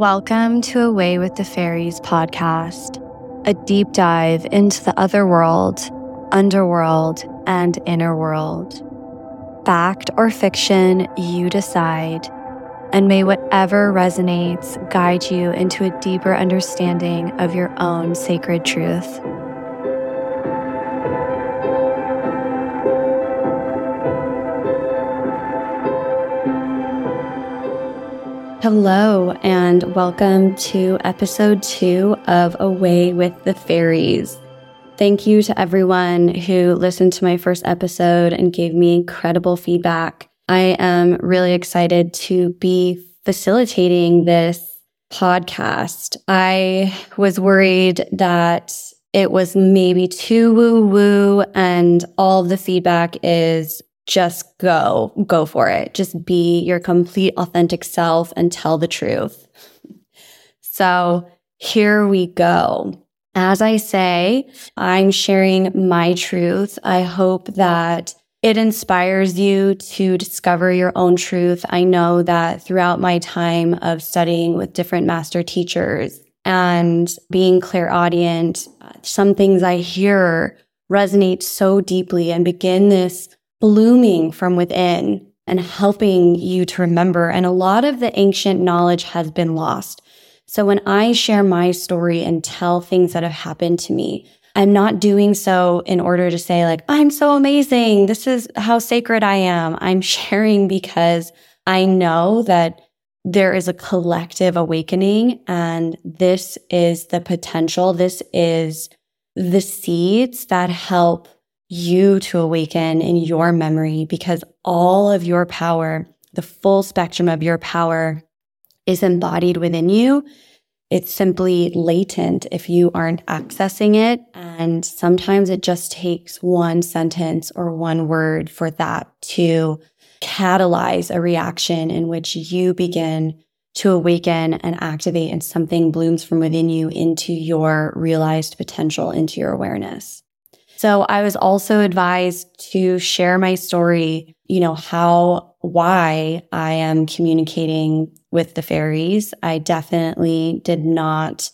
Welcome to Away with the Fairies podcast, a deep dive into the other world, underworld, and inner world. Fact or fiction, you decide, and may whatever resonates guide you into a deeper understanding of your own sacred truth. Hello, and welcome to episode two of Away with the Fairies. Thank you to everyone who listened to my first episode and gave me incredible feedback. I am really excited to be facilitating this podcast. I was worried that it was maybe too woo woo, and all the feedback is just go, go for it. Just be your complete authentic self and tell the truth. So here we go. As I say, I'm sharing my truth. I hope that it inspires you to discover your own truth. I know that throughout my time of studying with different master teachers and being clairaudient, some things I hear resonate so deeply and begin this blooming from within and helping you to remember. And a lot of the ancient knowledge has been lost. So when I share my story and tell things that have happened to me, I'm not doing so in order to say, like, I'm so amazing. This is how sacred I am. I'm sharing because I know that there is a collective awakening and this is the potential. This is the seeds that help you to awaken in your memory because all of your power, the full spectrum of your power is embodied within you. It's simply latent if you aren't accessing it. And sometimes it just takes one sentence or one word for that to catalyze a reaction in which you begin to awaken and activate and something blooms from within you into your realized potential, into your awareness. So I was also advised to share my story, you know, how, why I am communicating with the fairies. I definitely did not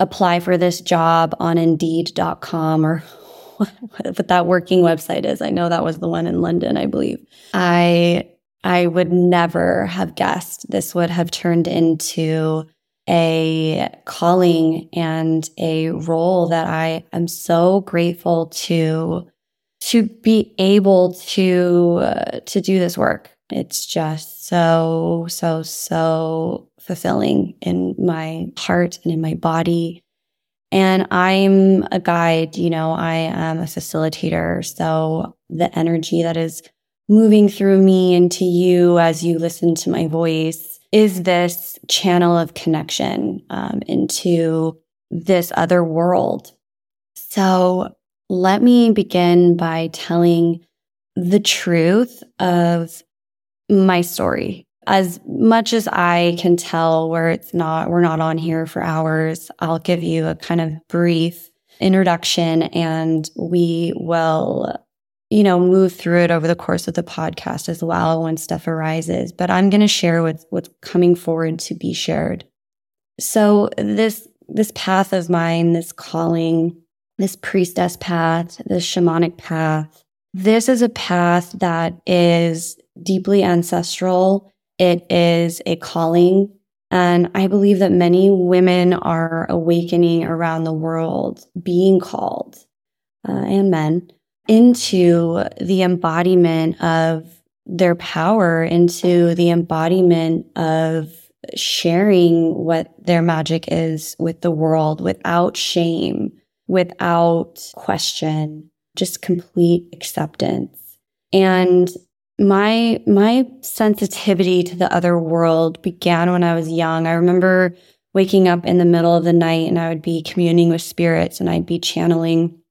apply for this job on indeed.com or what that working website is. I know that was the one in London, I believe. I I would never have guessed this would have turned into a calling and a role that I am so grateful to to be able to uh, to do this work. It's just so so so fulfilling in my heart and in my body. And I'm a guide, you know, I am a facilitator. So the energy that is moving through me into you as you listen to my voice is this channel of connection um, into this other world. So let me begin by telling the truth of my story. As much as I can tell where it's not, we're not on here for hours, I'll give you a kind of brief introduction and we will you know, move through it over the course of the podcast as well when stuff arises. But I'm going to share what's, what's coming forward to be shared. So this, this path of mine, this calling, this priestess path, this shamanic path, this is a path that is deeply ancestral. It is a calling. And I believe that many women are awakening around the world, being called, uh, and men into the embodiment of their power, into the embodiment of sharing what their magic is with the world without shame, without question, just complete acceptance. And my my sensitivity to the other world began when I was young. I remember waking up in the middle of the night and I would be communing with spirits and I'd be channeling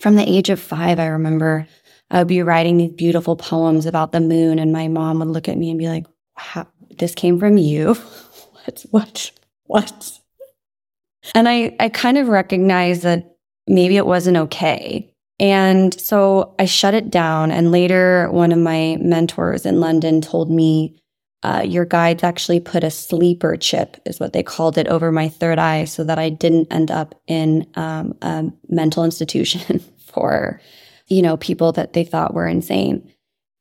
from the age of five, I remember I would be writing these beautiful poems about the moon, and my mom would look at me and be like, this came from you. what, what, what? And I, I kind of recognized that maybe it wasn't okay. And so I shut it down. And later, one of my mentors in London told me, uh, your guides actually put a sleeper chip, is what they called it, over my third eye so that I didn't end up in um, a mental institution for, you know, people that they thought were insane.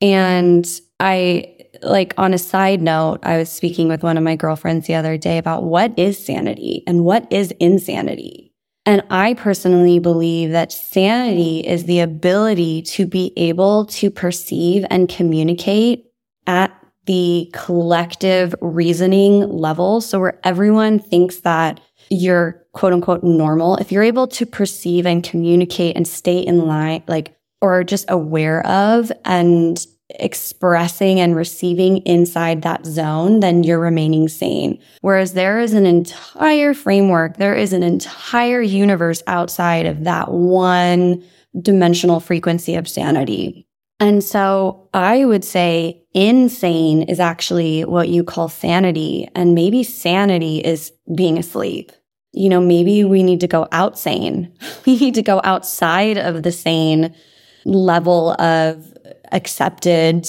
And I, like, on a side note, I was speaking with one of my girlfriends the other day about what is sanity and what is insanity. And I personally believe that sanity is the ability to be able to perceive and communicate at the collective reasoning level. So where everyone thinks that you're quote unquote normal, if you're able to perceive and communicate and stay in line, like, or just aware of and expressing and receiving inside that zone, then you're remaining sane. Whereas there is an entire framework, there is an entire universe outside of that one dimensional frequency of sanity. And so I would say insane is actually what you call sanity. And maybe sanity is being asleep. You know, maybe we need to go out sane. We need to go outside of the sane level of accepted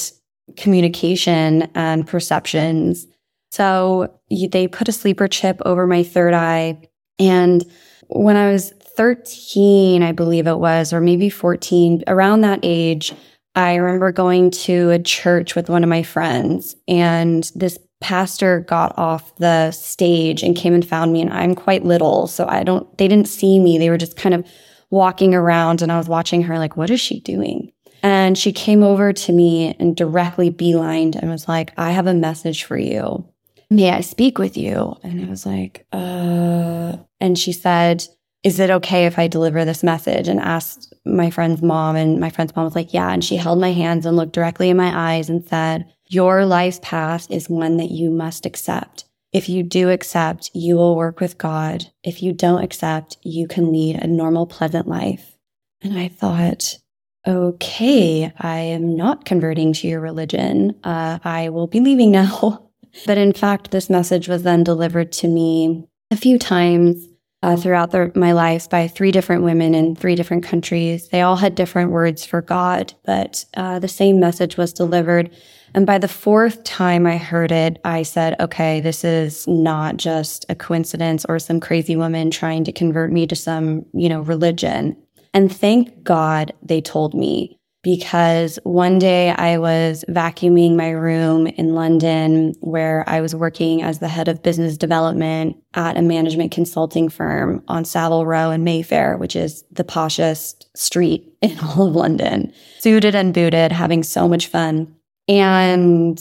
communication and perceptions. So they put a sleeper chip over my third eye. And when I was 13, I believe it was, or maybe 14, around that age, I remember going to a church with one of my friends, and this pastor got off the stage and came and found me. And I'm quite little, so I don't, they didn't see me. They were just kind of walking around, and I was watching her, like, what is she doing? And she came over to me and directly beelined and was like, I have a message for you. May I speak with you? And I was like, uh, and she said, is it okay if I deliver this message? And asked my friend's mom, and my friend's mom was like, yeah. And she held my hands and looked directly in my eyes and said, Your life's path is one that you must accept. If you do accept, you will work with God. If you don't accept, you can lead a normal, pleasant life. And I thought, okay, I am not converting to your religion. Uh, I will be leaving now. but in fact, this message was then delivered to me a few times uh, throughout the, my life by three different women in three different countries. They all had different words for God, but uh, the same message was delivered. And by the fourth time I heard it, I said, okay, this is not just a coincidence or some crazy woman trying to convert me to some, you know, religion. And thank God they told me because one day I was vacuuming my room in London where I was working as the head of business development at a management consulting firm on Savile Row in Mayfair, which is the poshest street in all of London. Suited and booted, having so much fun. And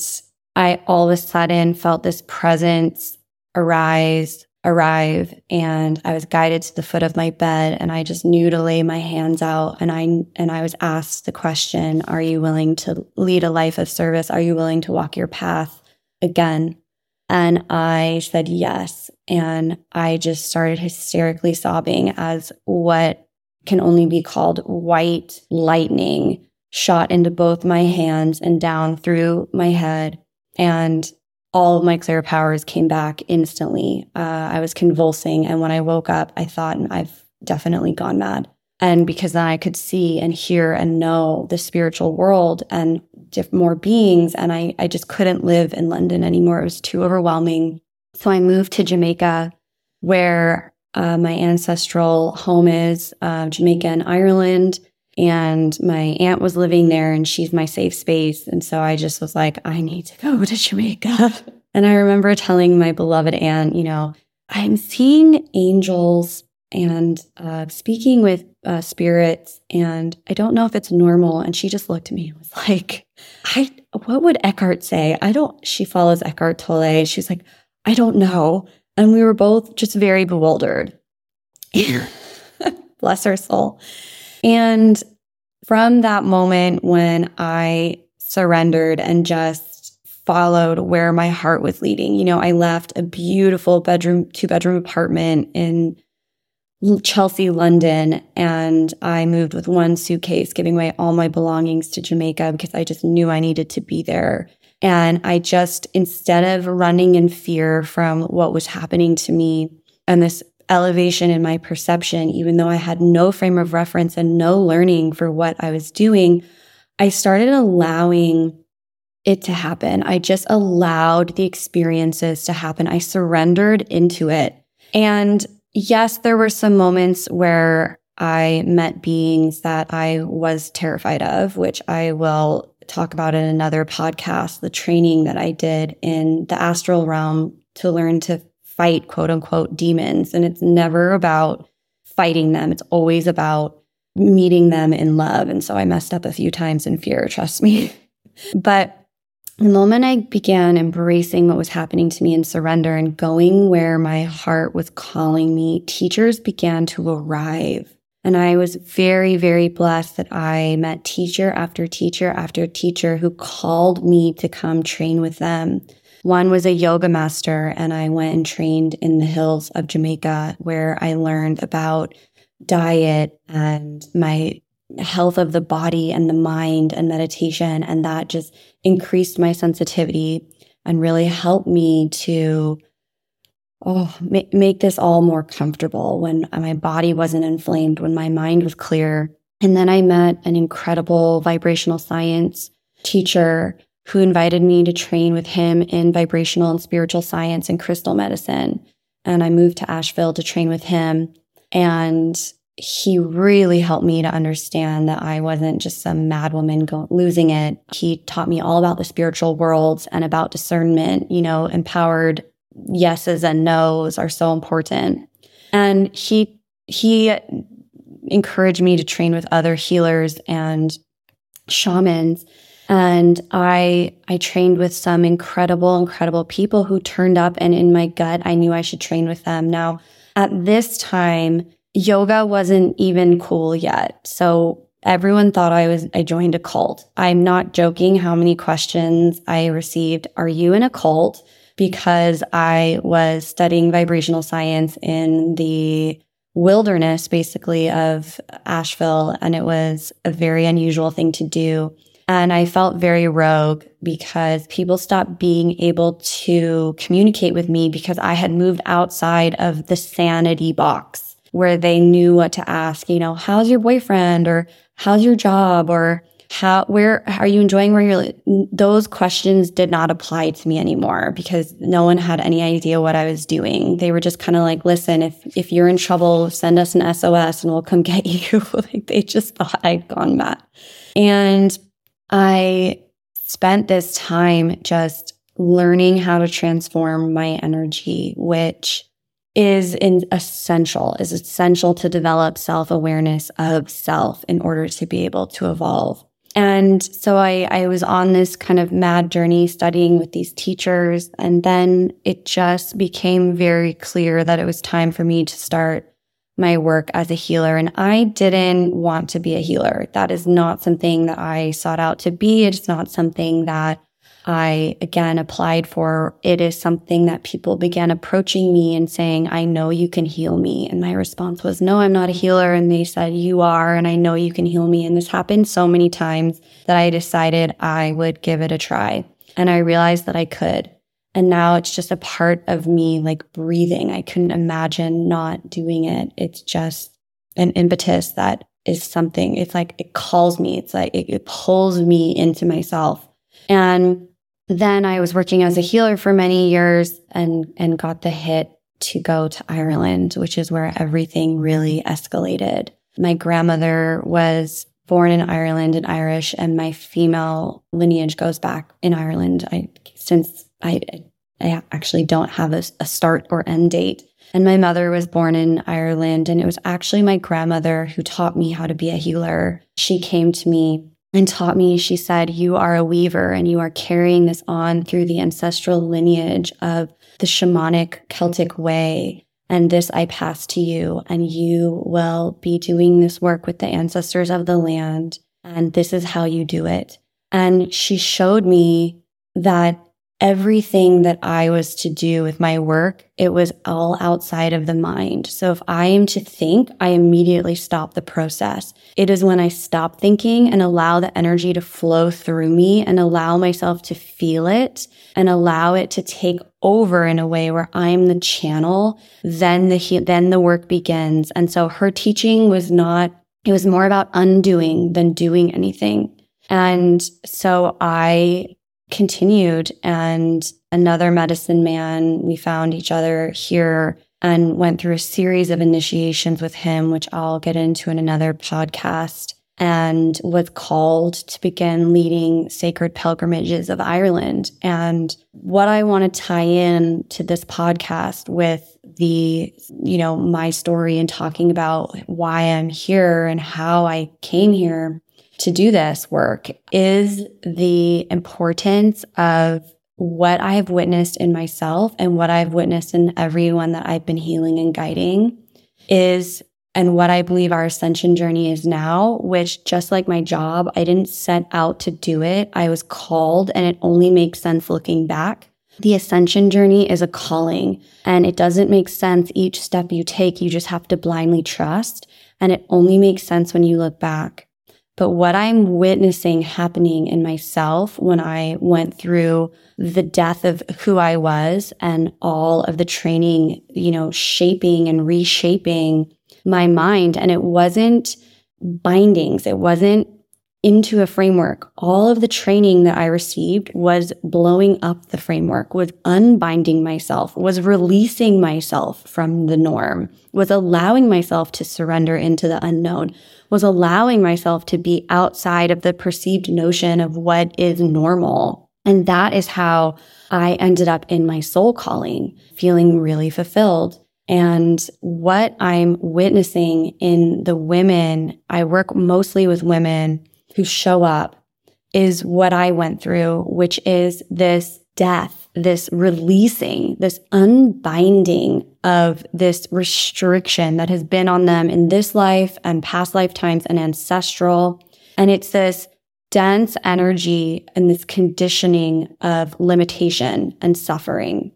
I all of a sudden felt this presence arise arrive and I was guided to the foot of my bed and I just knew to lay my hands out and I and I was asked the question, are you willing to lead a life of service? Are you willing to walk your path again? And I said yes. And I just started hysterically sobbing as what can only be called white lightning shot into both my hands and down through my head. And all of my clear powers came back instantly. Uh, I was convulsing. And when I woke up, I thought, I've definitely gone mad. And because then I could see and hear and know the spiritual world and diff- more beings. And I, I just couldn't live in London anymore. It was too overwhelming. So I moved to Jamaica, where uh, my ancestral home is uh, Jamaica and Ireland. And my aunt was living there and she's my safe space. And so I just was like, I need to go to Jamaica. and I remember telling my beloved aunt, you know, I'm seeing angels and uh, speaking with uh, spirits, and I don't know if it's normal. And she just looked at me and was like, I, what would Eckhart say? I don't, she follows Eckhart Tolle. She's like, I don't know. And we were both just very bewildered. Bless her soul. And from that moment when I surrendered and just followed where my heart was leading, you know, I left a beautiful bedroom, two bedroom apartment in Chelsea, London, and I moved with one suitcase, giving away all my belongings to Jamaica because I just knew I needed to be there. And I just, instead of running in fear from what was happening to me and this elevation in my perception, even though I had no frame of reference and no learning for what I was doing, I started allowing it to happen. I just allowed the experiences to happen. I surrendered into it. And yes, there were some moments where I met beings that I was terrified of, which I will talk about in another podcast. The training that I did in the astral realm to learn to fight quote unquote demons. And it's never about fighting them, it's always about meeting them in love. And so I messed up a few times in fear, trust me. but the moment I began embracing what was happening to me in surrender and going where my heart was calling me, teachers began to arrive. And I was very, very blessed that I met teacher after teacher after teacher who called me to come train with them. One was a yoga master, and I went and trained in the hills of Jamaica, where I learned about diet and my health of the body and the mind and meditation. And that just increased my sensitivity and really helped me to oh make, make this all more comfortable when my body wasn't inflamed when my mind was clear and then i met an incredible vibrational science teacher who invited me to train with him in vibrational and spiritual science and crystal medicine and i moved to asheville to train with him and he really helped me to understand that I wasn't just some mad woman go- losing it. He taught me all about the spiritual worlds and about discernment, you know, empowered yeses and nos are so important. And he, he encouraged me to train with other healers and shamans. And I, I trained with some incredible, incredible people who turned up and in my gut, I knew I should train with them. Now, at this time, yoga wasn't even cool yet. So everyone thought I was, I joined a cult. I'm not joking how many questions I received. Are you in a cult? Because I was studying vibrational science in the wilderness, basically, of Asheville. And it was a very unusual thing to do. And I felt very rogue because people stopped being able to communicate with me because I had moved outside of the sanity box where they knew what to ask, you know, how's your boyfriend or how's your job or how where are you enjoying where you're those questions did not apply to me anymore because no one had any idea what I was doing. They were just kind of like, listen, if if you're in trouble, send us an SOS and we'll come get you. like they just thought I'd gone mad. And I spent this time just learning how to transform my energy, which is essential, is essential to develop self awareness of self in order to be able to evolve. And so I, I was on this kind of mad journey studying with these teachers. And then it just became very clear that it was time for me to start my work as a healer. And I didn't want to be a healer. That is not something that I sought out to be. It's not something that I again applied for, it is something that people began approaching me and saying, I know you can heal me. And my response was, No, I'm not a healer. And they said, You are, and I know you can heal me. And this happened so many times that I decided I would give it a try. And I realized that I could. And now it's just a part of me like breathing. I couldn't imagine not doing it. It's just an impetus that is something. It's like it calls me. It's like it, it pulls me into myself. And then I was working as a healer for many years and, and got the hit to go to Ireland, which is where everything really escalated. My grandmother was born in Ireland and Irish, and my female lineage goes back in Ireland. I, since I, I actually don't have a, a start or end date. And my mother was born in Ireland, and it was actually my grandmother who taught me how to be a healer. She came to me and taught me, she said, You are a weaver and you are carrying this on through the ancestral lineage of the shamanic Celtic way. And this I pass to you, and you will be doing this work with the ancestors of the land. And this is how you do it. And she showed me that everything that I was to do with my work, it was all outside of the mind. So if I am to think, I immediately stop the process. It is when I stop thinking and allow the energy to flow through me and allow myself to feel it and allow it to take over in a way where I'm the channel, then the, then the work begins. And so her teaching was not, it was more about undoing than doing anything. And so I continued. And another medicine man, we found each other here and went through a series of initiations with him, which I'll get into in another podcast and was called to begin leading sacred pilgrimages of Ireland. And what I want to tie in to this podcast with the, you know, my story and talking about why I'm here and how I came here to do this work is the importance of what I have witnessed in myself and what I've witnessed in everyone that I've been healing and guiding is and what I believe our ascension journey is now, which just like my job, I didn't set out to do it. I was called and it only makes sense looking back. The ascension journey is a calling and it doesn't make sense each step you take. You just have to blindly trust. And it only makes sense when you look back. But what I'm witnessing happening in myself when I went through the death of who I was and all of the training, you know, shaping and reshaping my mind. And it wasn't bindings. It wasn't into a framework. All of the training that I received was blowing up the framework, was unbinding myself, was releasing myself from the norm, was allowing myself to surrender into the unknown, was allowing myself to be outside of the perceived notion of what is normal. And that is how I ended up in my soul calling, feeling really fulfilled. And what I'm witnessing in the women, I work mostly with women who show up, is what I went through, which is this death, this releasing, this unbinding of this restriction that has been on them in this life and past lifetimes and ancestral. And it's this dense energy and this conditioning of limitation and suffering.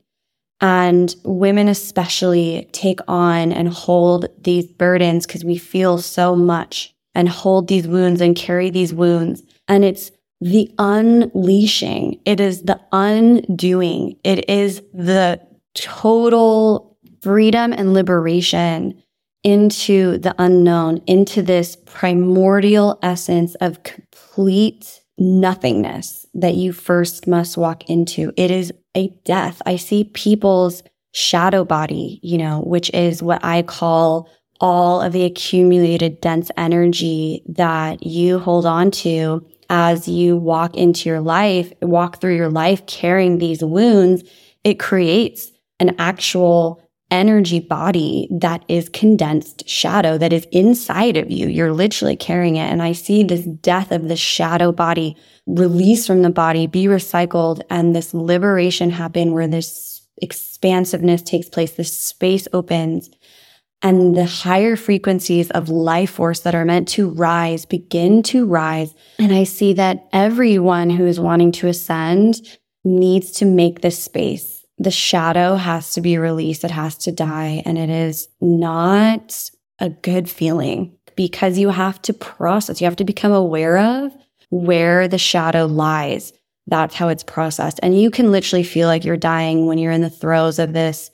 And women especially take on and hold these burdens because we feel so much and hold these wounds and carry these wounds. And it's the unleashing. It is the undoing. It is the total freedom and liberation into the unknown, into this primordial essence of complete nothingness that you first must walk into. It is a death. I see people's shadow body, you know, which is what I call all of the accumulated dense energy that you hold on to as you walk into your life, walk through your life carrying these wounds. It creates an actual energy body that is condensed shadow that is inside of you. You're literally carrying it. And I see this death of the shadow body release from the body, be recycled, and this liberation happen where this expansiveness takes place, this space opens. And the higher frequencies of life force that are meant to rise begin to rise. And I see that everyone who is wanting to ascend needs to make this space the shadow has to be released. It has to die. And it is not a good feeling because you have to process, you have to become aware of where the shadow lies. That's how it's processed. And you can literally feel like you're dying when you're in the throes of this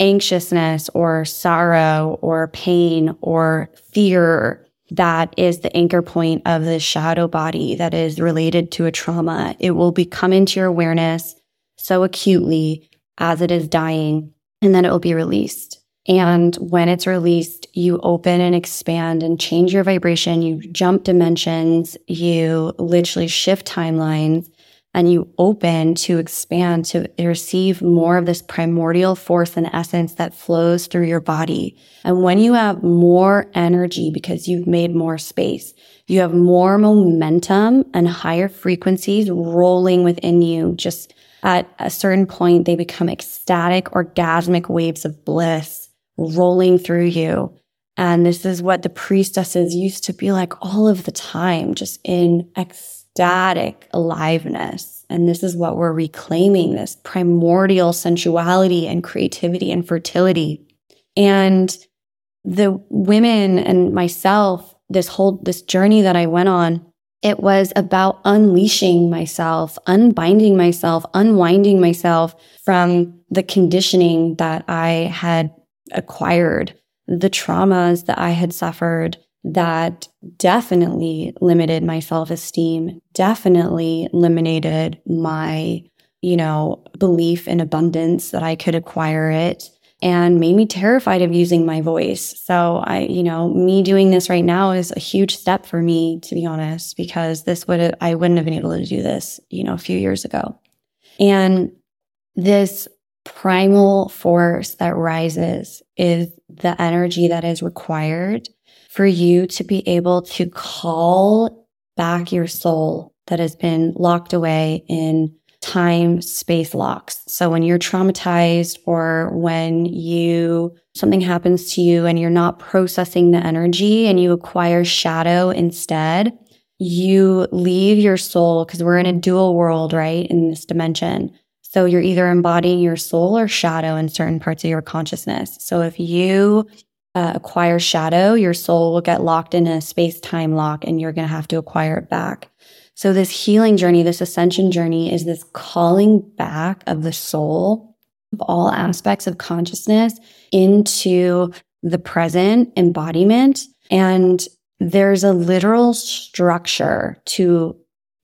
anxiousness or sorrow or pain or fear that is the anchor point of the shadow body that is related to a trauma. It will become into your awareness so acutely as it is dying, and then it will be released. And when it's released, you open and expand and change your vibration. You jump dimensions. You literally shift timelines and you open to expand to receive more of this primordial force and essence that flows through your body. And when you have more energy because you've made more space, you have more momentum and higher frequencies rolling within you, just at a certain point, they become ecstatic, orgasmic waves of bliss rolling through you. And this is what the priestesses used to be like all of the time, just in ecstatic aliveness. And this is what we're reclaiming this primordial sensuality and creativity and fertility. And the women and myself, this whole, this journey that I went on, it was about unleashing myself, unbinding myself, unwinding myself from the conditioning that I had acquired, the traumas that I had suffered, that definitely limited my self esteem, definitely eliminated my, you know, belief in abundance that I could acquire it and made me terrified of using my voice. So I, you know, me doing this right now is a huge step for me, to be honest, because this would, I wouldn't have been able to do this, you know, a few years ago. And this primal force that rises is the energy that is required for you to be able to call back your soul that has been locked away in time space locks. So when you're traumatized or when you something happens to you and you're not processing the energy and you acquire shadow instead, you leave your soul because we're in a dual world, right? In this dimension. So you're either embodying your soul or shadow in certain parts of your consciousness. So if you uh, acquire shadow, your soul will get locked in a space time lock and you're going to have to acquire it back. So this healing journey, this ascension journey is this calling back of the soul of all aspects of consciousness into the present embodiment. And there's a literal structure to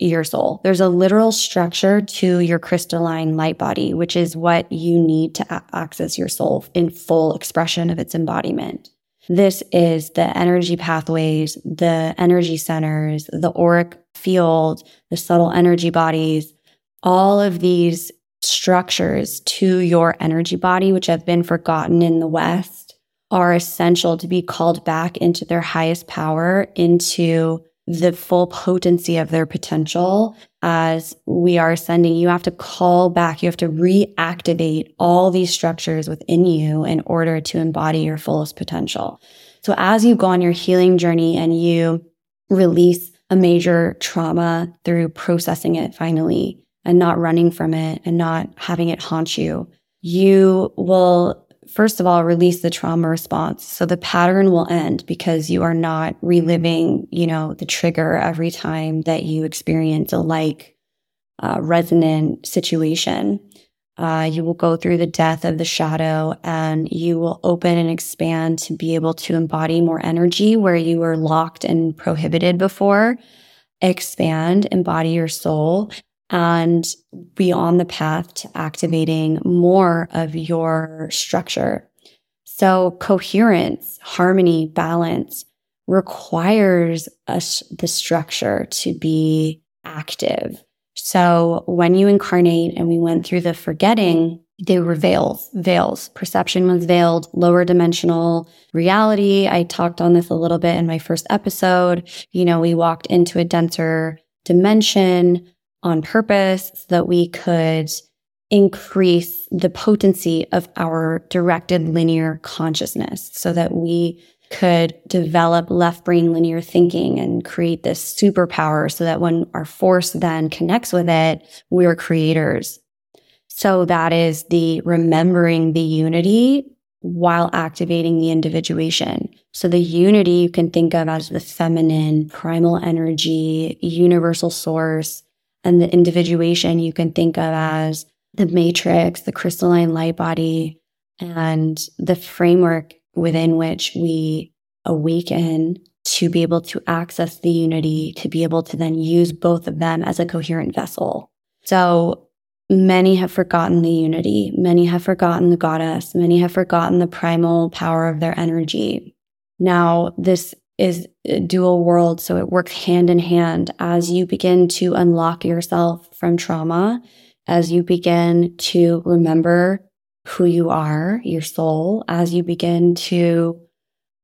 your soul. There's a literal structure to your crystalline light body, which is what you need to a- access your soul in full expression of its embodiment. This is the energy pathways, the energy centers, the auric field, the subtle energy bodies, all of these structures to your energy body, which have been forgotten in the West, are essential to be called back into their highest power, into the full potency of their potential as we are ascending. You have to call back, you have to reactivate all these structures within you in order to embody your fullest potential. So as you go on your healing journey and you release a major trauma through processing it finally and not running from it and not having it haunt you, you will first of all, release the trauma response. So the pattern will end because you are not reliving, you know, the trigger every time that you experience a like uh, resonant situation. Uh, you will go through the death of the shadow and you will open and expand to be able to embody more energy where you were locked and prohibited before. Expand, embody your soul and be on the path to activating more of your structure. So coherence, harmony, balance requires us the structure to be active. So when you incarnate and we went through the forgetting, they were veils, veils. Perception was veiled, lower dimensional reality. I talked on this a little bit in my first episode. You know, we walked into a denser dimension on purpose so that we could increase the potency of our directed linear consciousness so that we could develop left brain linear thinking and create this superpower so that when our force then connects with it, we're creators. So that is the remembering the unity while activating the individuation. So the unity you can think of as the feminine, primal energy, universal source, and the individuation you can think of as the matrix, the crystalline light body, and the framework within which we awaken to be able to access the unity, to be able to then use both of them as a coherent vessel. So many have forgotten the unity. Many have forgotten the goddess. Many have forgotten the primal power of their energy. Now, this is a dual world. So it works hand in hand as you begin to unlock yourself from trauma, as you begin to remember who you are, your soul, as you begin to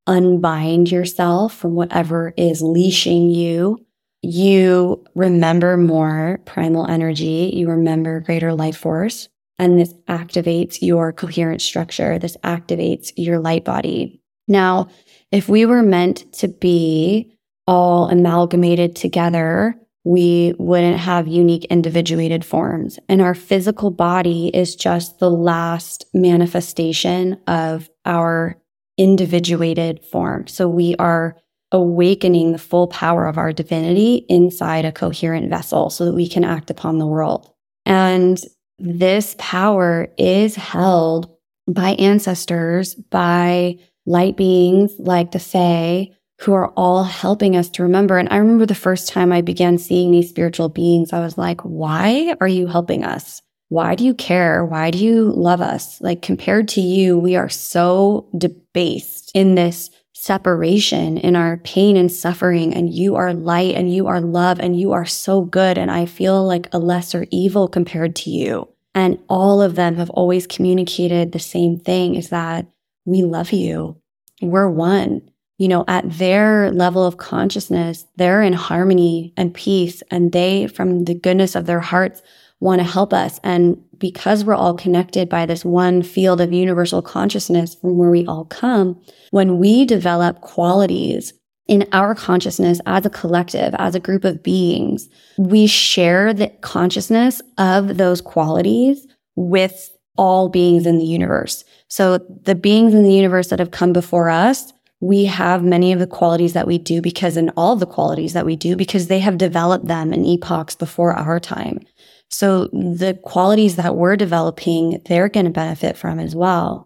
unbind yourself from whatever is leashing you. You remember more primal energy. You remember greater life force. And this activates your coherent structure. This activates your light body. Now, if we were meant to be all amalgamated together, we wouldn't have unique individuated forms. And our physical body is just the last manifestation of our individuated form. So we are awakening the full power of our divinity inside a coherent vessel so that we can act upon the world. And this power is held by ancestors, by light beings like the Fae who are all helping us to remember. And I remember the first time I began seeing these spiritual beings, I was like, why are you helping us? Why do you care? Why do you love us? Like compared to you, we are so debased in this separation, in our pain and suffering. And you are light and you are love and you are so good. And I feel like a lesser evil compared to you. And all of them have always communicated the same thing is that we love you. We're one you know, at their level of consciousness, they're in harmony and peace, and they, from the goodness of their hearts, want to help us. And because we're all connected by this one field of universal consciousness from where we all come, when we develop qualities in our consciousness as a collective, as a group of beings, we share the consciousness of those qualities with all beings in the universe. So the beings in the universe that have come before us, we have many of the qualities that we do because, in all the qualities that we do because they have developed them in epochs before our time. So the qualities that we're developing, they're going to benefit from as well.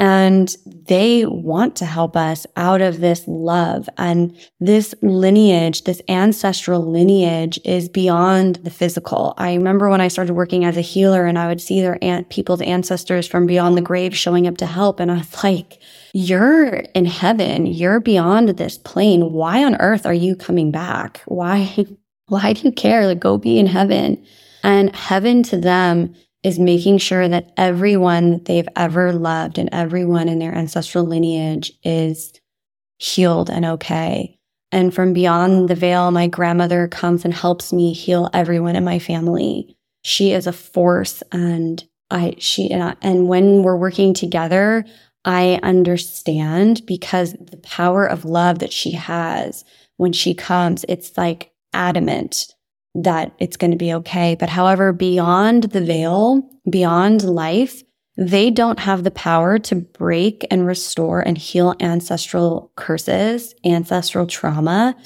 And they want to help us out of this love. And this lineage, this ancestral lineage is beyond the physical. I remember when I started working as a healer and I would see their aunt, people's ancestors from beyond the grave showing up to help. And I was like, you're in heaven. You're beyond this plane. Why on earth are you coming back? Why, why do you care? Like, go be in heaven. And heaven to them is making sure that everyone they've ever loved and everyone in their ancestral lineage is healed and okay. And from beyond the veil, my grandmother comes and helps me heal everyone in my family. She is a force and I, she, and, I, and when we're working together, I understand because the power of love that she has when she comes, it's like adamant that it's going to be okay. But however, beyond the veil, beyond life, they don't have the power to break and restore and heal ancestral curses, ancestral trauma.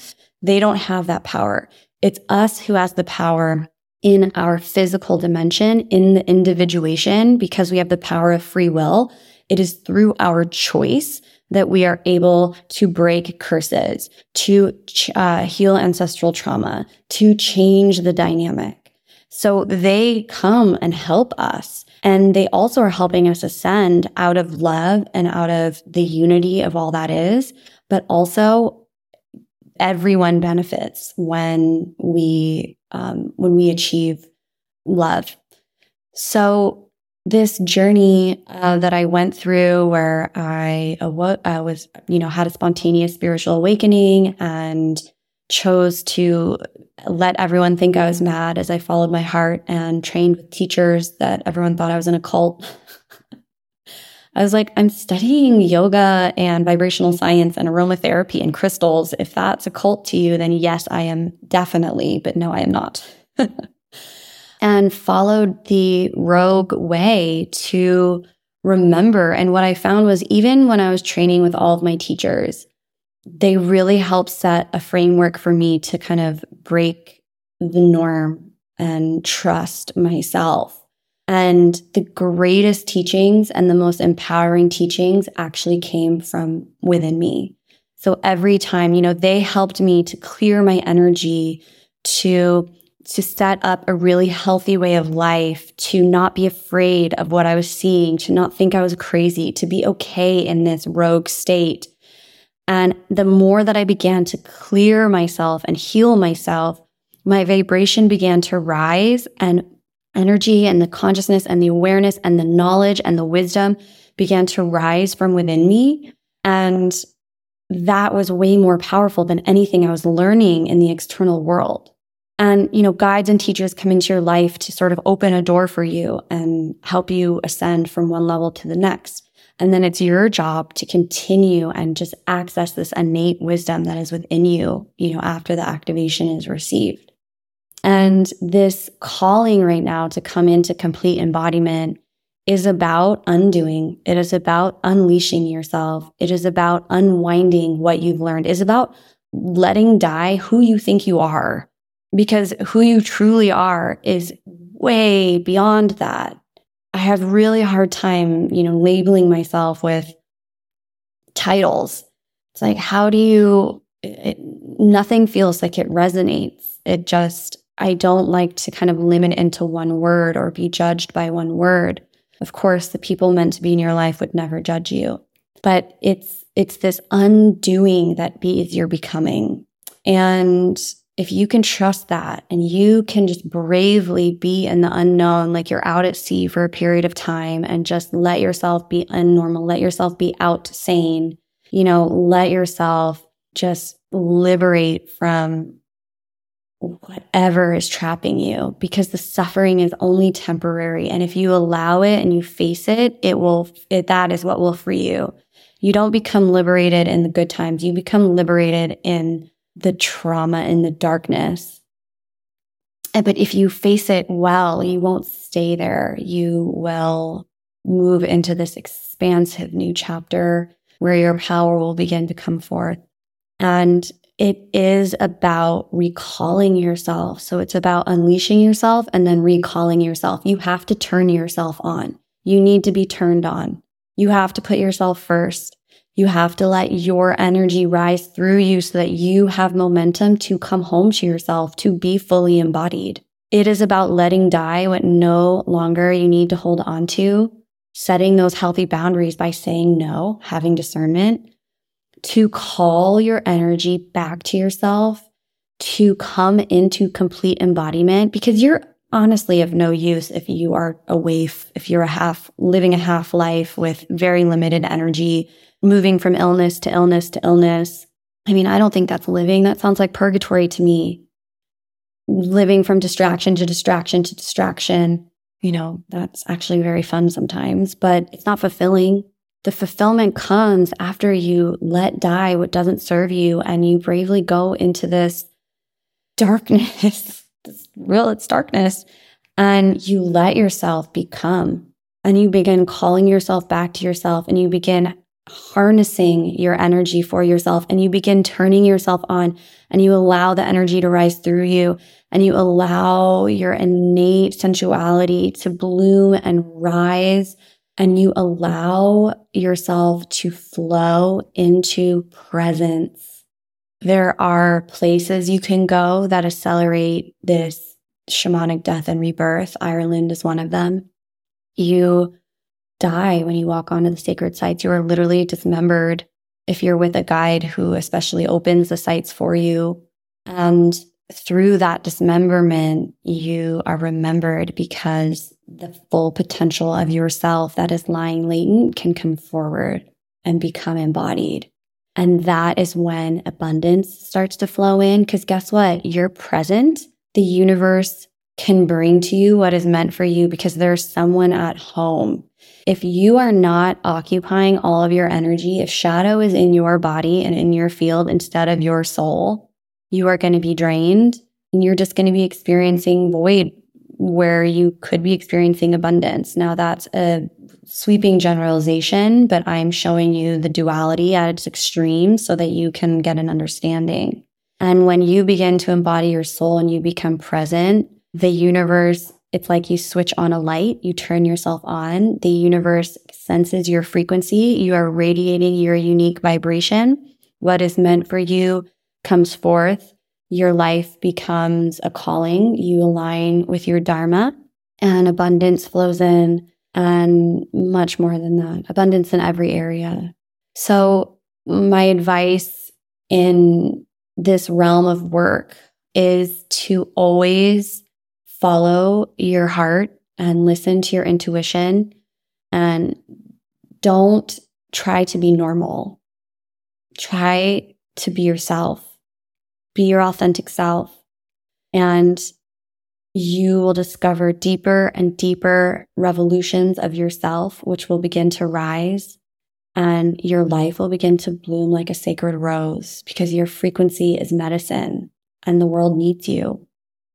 They don't have that power. It's us who has the power in our physical dimension, in the individuation, because we have the power of free will it is through our choice that we are able to break curses, to uh, heal ancestral trauma, to change the dynamic. So they come and help us. And they also are helping us ascend out of love and out of the unity of all that is. But also, everyone benefits when we um, when we achieve love. So this journey uh, that I went through where I awo- I was, you know, had a spontaneous spiritual awakening and chose to let everyone think I was mad as I followed my heart and trained with teachers that everyone thought I was in a cult. I was like, I'm studying yoga and vibrational science and aromatherapy and crystals. If that's a cult to you, then yes, I am definitely, but no, I am not. and followed the rogue way to remember. And what I found was even when I was training with all of my teachers, they really helped set a framework for me to kind of break the norm and trust myself. And the greatest teachings and the most empowering teachings actually came from within me. So every time, you know, they helped me to clear my energy, to to set up a really healthy way of life, to not be afraid of what I was seeing, to not think I was crazy, to be okay in this rogue state. And the more that I began to clear myself and heal myself, my vibration began to rise and energy and the consciousness and the awareness and the knowledge and the wisdom began to rise from within me. And that was way more powerful than anything I was learning in the external world. And, you know, guides and teachers come into your life to sort of open a door for you and help you ascend from one level to the next. And then it's your job to continue and just access this innate wisdom that is within you, you know, after the activation is received. And this calling right now to come into complete embodiment is about undoing. It is about unleashing yourself. It is about unwinding what you've learned. It is about letting die who you think you are because who you truly are is way beyond that. I have really hard time, you know, labeling myself with titles It's like, how do you, it, nothing feels like it resonates. It just, I don't like to kind of limit into one word or be judged by one word. Of course, the people meant to be in your life would never judge you, but it's, it's this undoing that be you're becoming. And if you can trust that and you can just bravely be in the unknown, like you're out at sea for a period of time and just let yourself be unnormal, let yourself be out sane, you know, let yourself just liberate from whatever is trapping you because the suffering is only temporary. And if you allow it and you face it, it will, it, that is what will free you. You don't become liberated in the good times. You become liberated in the trauma and the darkness. But if you face it well, you won't stay there. You will move into this expansive new chapter where your power will begin to come forth. And it is about recalling yourself. So it's about unleashing yourself and then recalling yourself. You have to turn yourself on. You need to be turned on. You have to put yourself first. You have to let your energy rise through you so that you have momentum to come home to yourself, to be fully embodied. It is about letting die what no longer you need to hold on to, setting those healthy boundaries by saying no, having discernment, to call your energy back to yourself, to come into complete embodiment, because you're honestly of no use if you are a waif, if you're a half living a half life with very limited energy, moving from illness to illness to illness. I mean, I don't think that's living. That sounds like purgatory to me. Living from distraction to distraction to distraction. You know, that's actually very fun sometimes, but it's not fulfilling. The fulfillment comes after you let die what doesn't serve you and you bravely go into this darkness, this real, it's darkness, and you let yourself become and you begin calling yourself back to yourself and you begin harnessing your energy for yourself and you begin turning yourself on and you allow the energy to rise through you and you allow your innate sensuality to bloom and rise and you allow yourself to flow into presence. There are places you can go that accelerate this shamanic death and rebirth. Ireland is one of them. You die when you walk onto the sacred sites. You are literally dismembered if you're with a guide who especially opens the sites for you. And through that dismemberment, you are remembered because the full potential of yourself that is lying latent can come forward and become embodied. And that is when abundance starts to flow in. Because guess what? You're present. The universe can bring to you what is meant for you because there's someone at home. If you are not occupying all of your energy, if shadow is in your body and in your field instead of your soul, you are going to be drained and you're just going to be experiencing void where you could be experiencing abundance. Now, that's a sweeping generalization, but I'm showing you the duality at its extreme so that you can get an understanding. And when you begin to embody your soul and you become present, the universe, it's like you switch on a light, you turn yourself on. The universe senses your frequency. You are radiating your unique vibration. What is meant for you comes forth your life becomes a calling. You align with your Dharma and abundance flows in and much more than that, abundance in every area. So, my advice in this realm of work is to always follow your heart and listen to your intuition and don't try to be normal. Try to be yourself be your authentic self. And you will discover deeper and deeper revolutions of yourself, which will begin to rise. And your life will begin to bloom like a sacred rose because your frequency is medicine and the world needs you.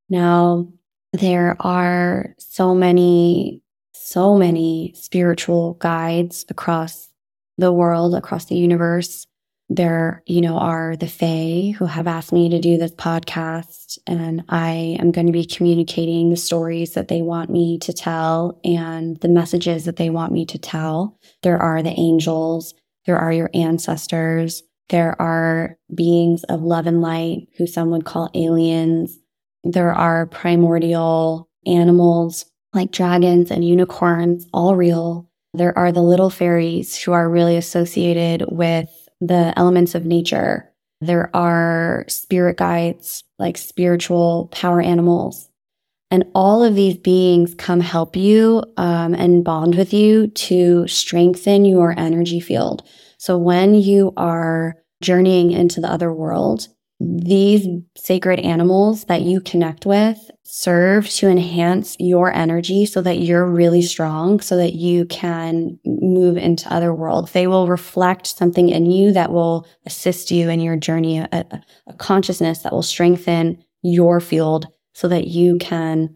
Now, there are so many, so many spiritual guides across the world, across the universe there, you know, are the Fae who have asked me to do this podcast, and I am going to be communicating the stories that they want me to tell and the messages that they want me to tell. There are the angels, there are your ancestors, There are beings of love and light who some would call aliens. There are primordial animals like dragons and unicorns, all real. There are the little fairies who are really associated with the elements of nature. There are spirit guides, like spiritual power animals. And all of these beings come help you um, and bond with you to strengthen your energy field. So when you are journeying into the other world, these sacred animals that you connect with serve to enhance your energy so that you're really strong so that you can move into other worlds. They will reflect something in you that will assist you in your journey, a, a consciousness that will strengthen your field so that you can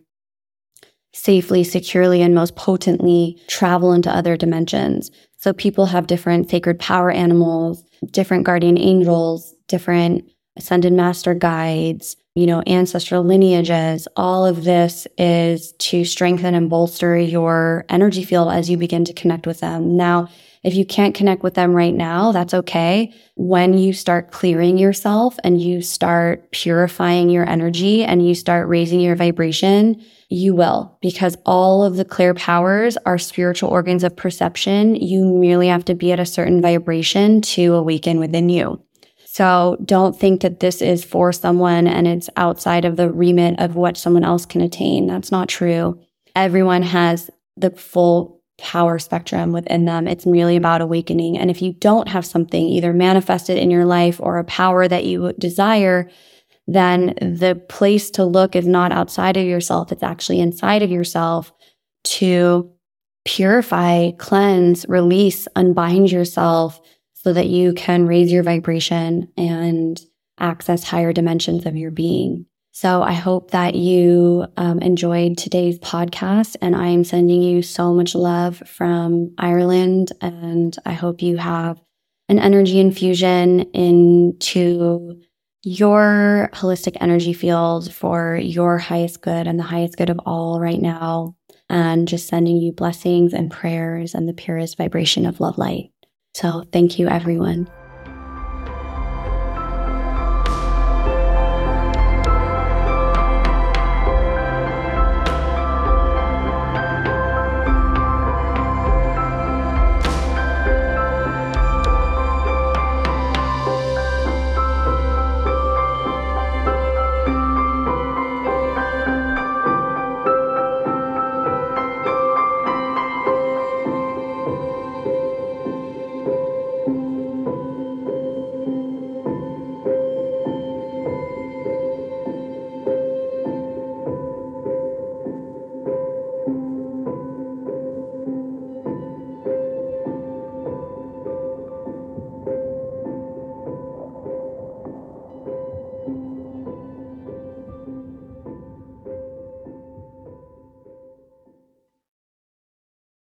safely, securely, and most potently travel into other dimensions. So people have different sacred power animals, different guardian angels, different ascended master guides, you know, ancestral lineages. All of this is to strengthen and bolster your energy field as you begin to connect with them. Now, if you can't connect with them right now, that's okay. When you start clearing yourself and you start purifying your energy and you start raising your vibration, you will, because all of the clear powers are spiritual organs of perception. You merely have to be at a certain vibration to awaken within you. So don't think that this is for someone and it's outside of the remit of what someone else can attain. That's not true. Everyone has the full power spectrum within them. It's merely about awakening. And if you don't have something either manifested in your life or a power that you desire, then the place to look is not outside of yourself. It's actually inside of yourself to purify, cleanse, release, unbind yourself so that you can raise your vibration and access higher dimensions of your being. So I hope that you um, enjoyed today's podcast, and I am sending you so much love from Ireland. And I hope you have an energy infusion into your holistic energy field for your highest good and the highest good of all right now. And just sending you blessings and prayers and the purest vibration of love light. So thank you, everyone.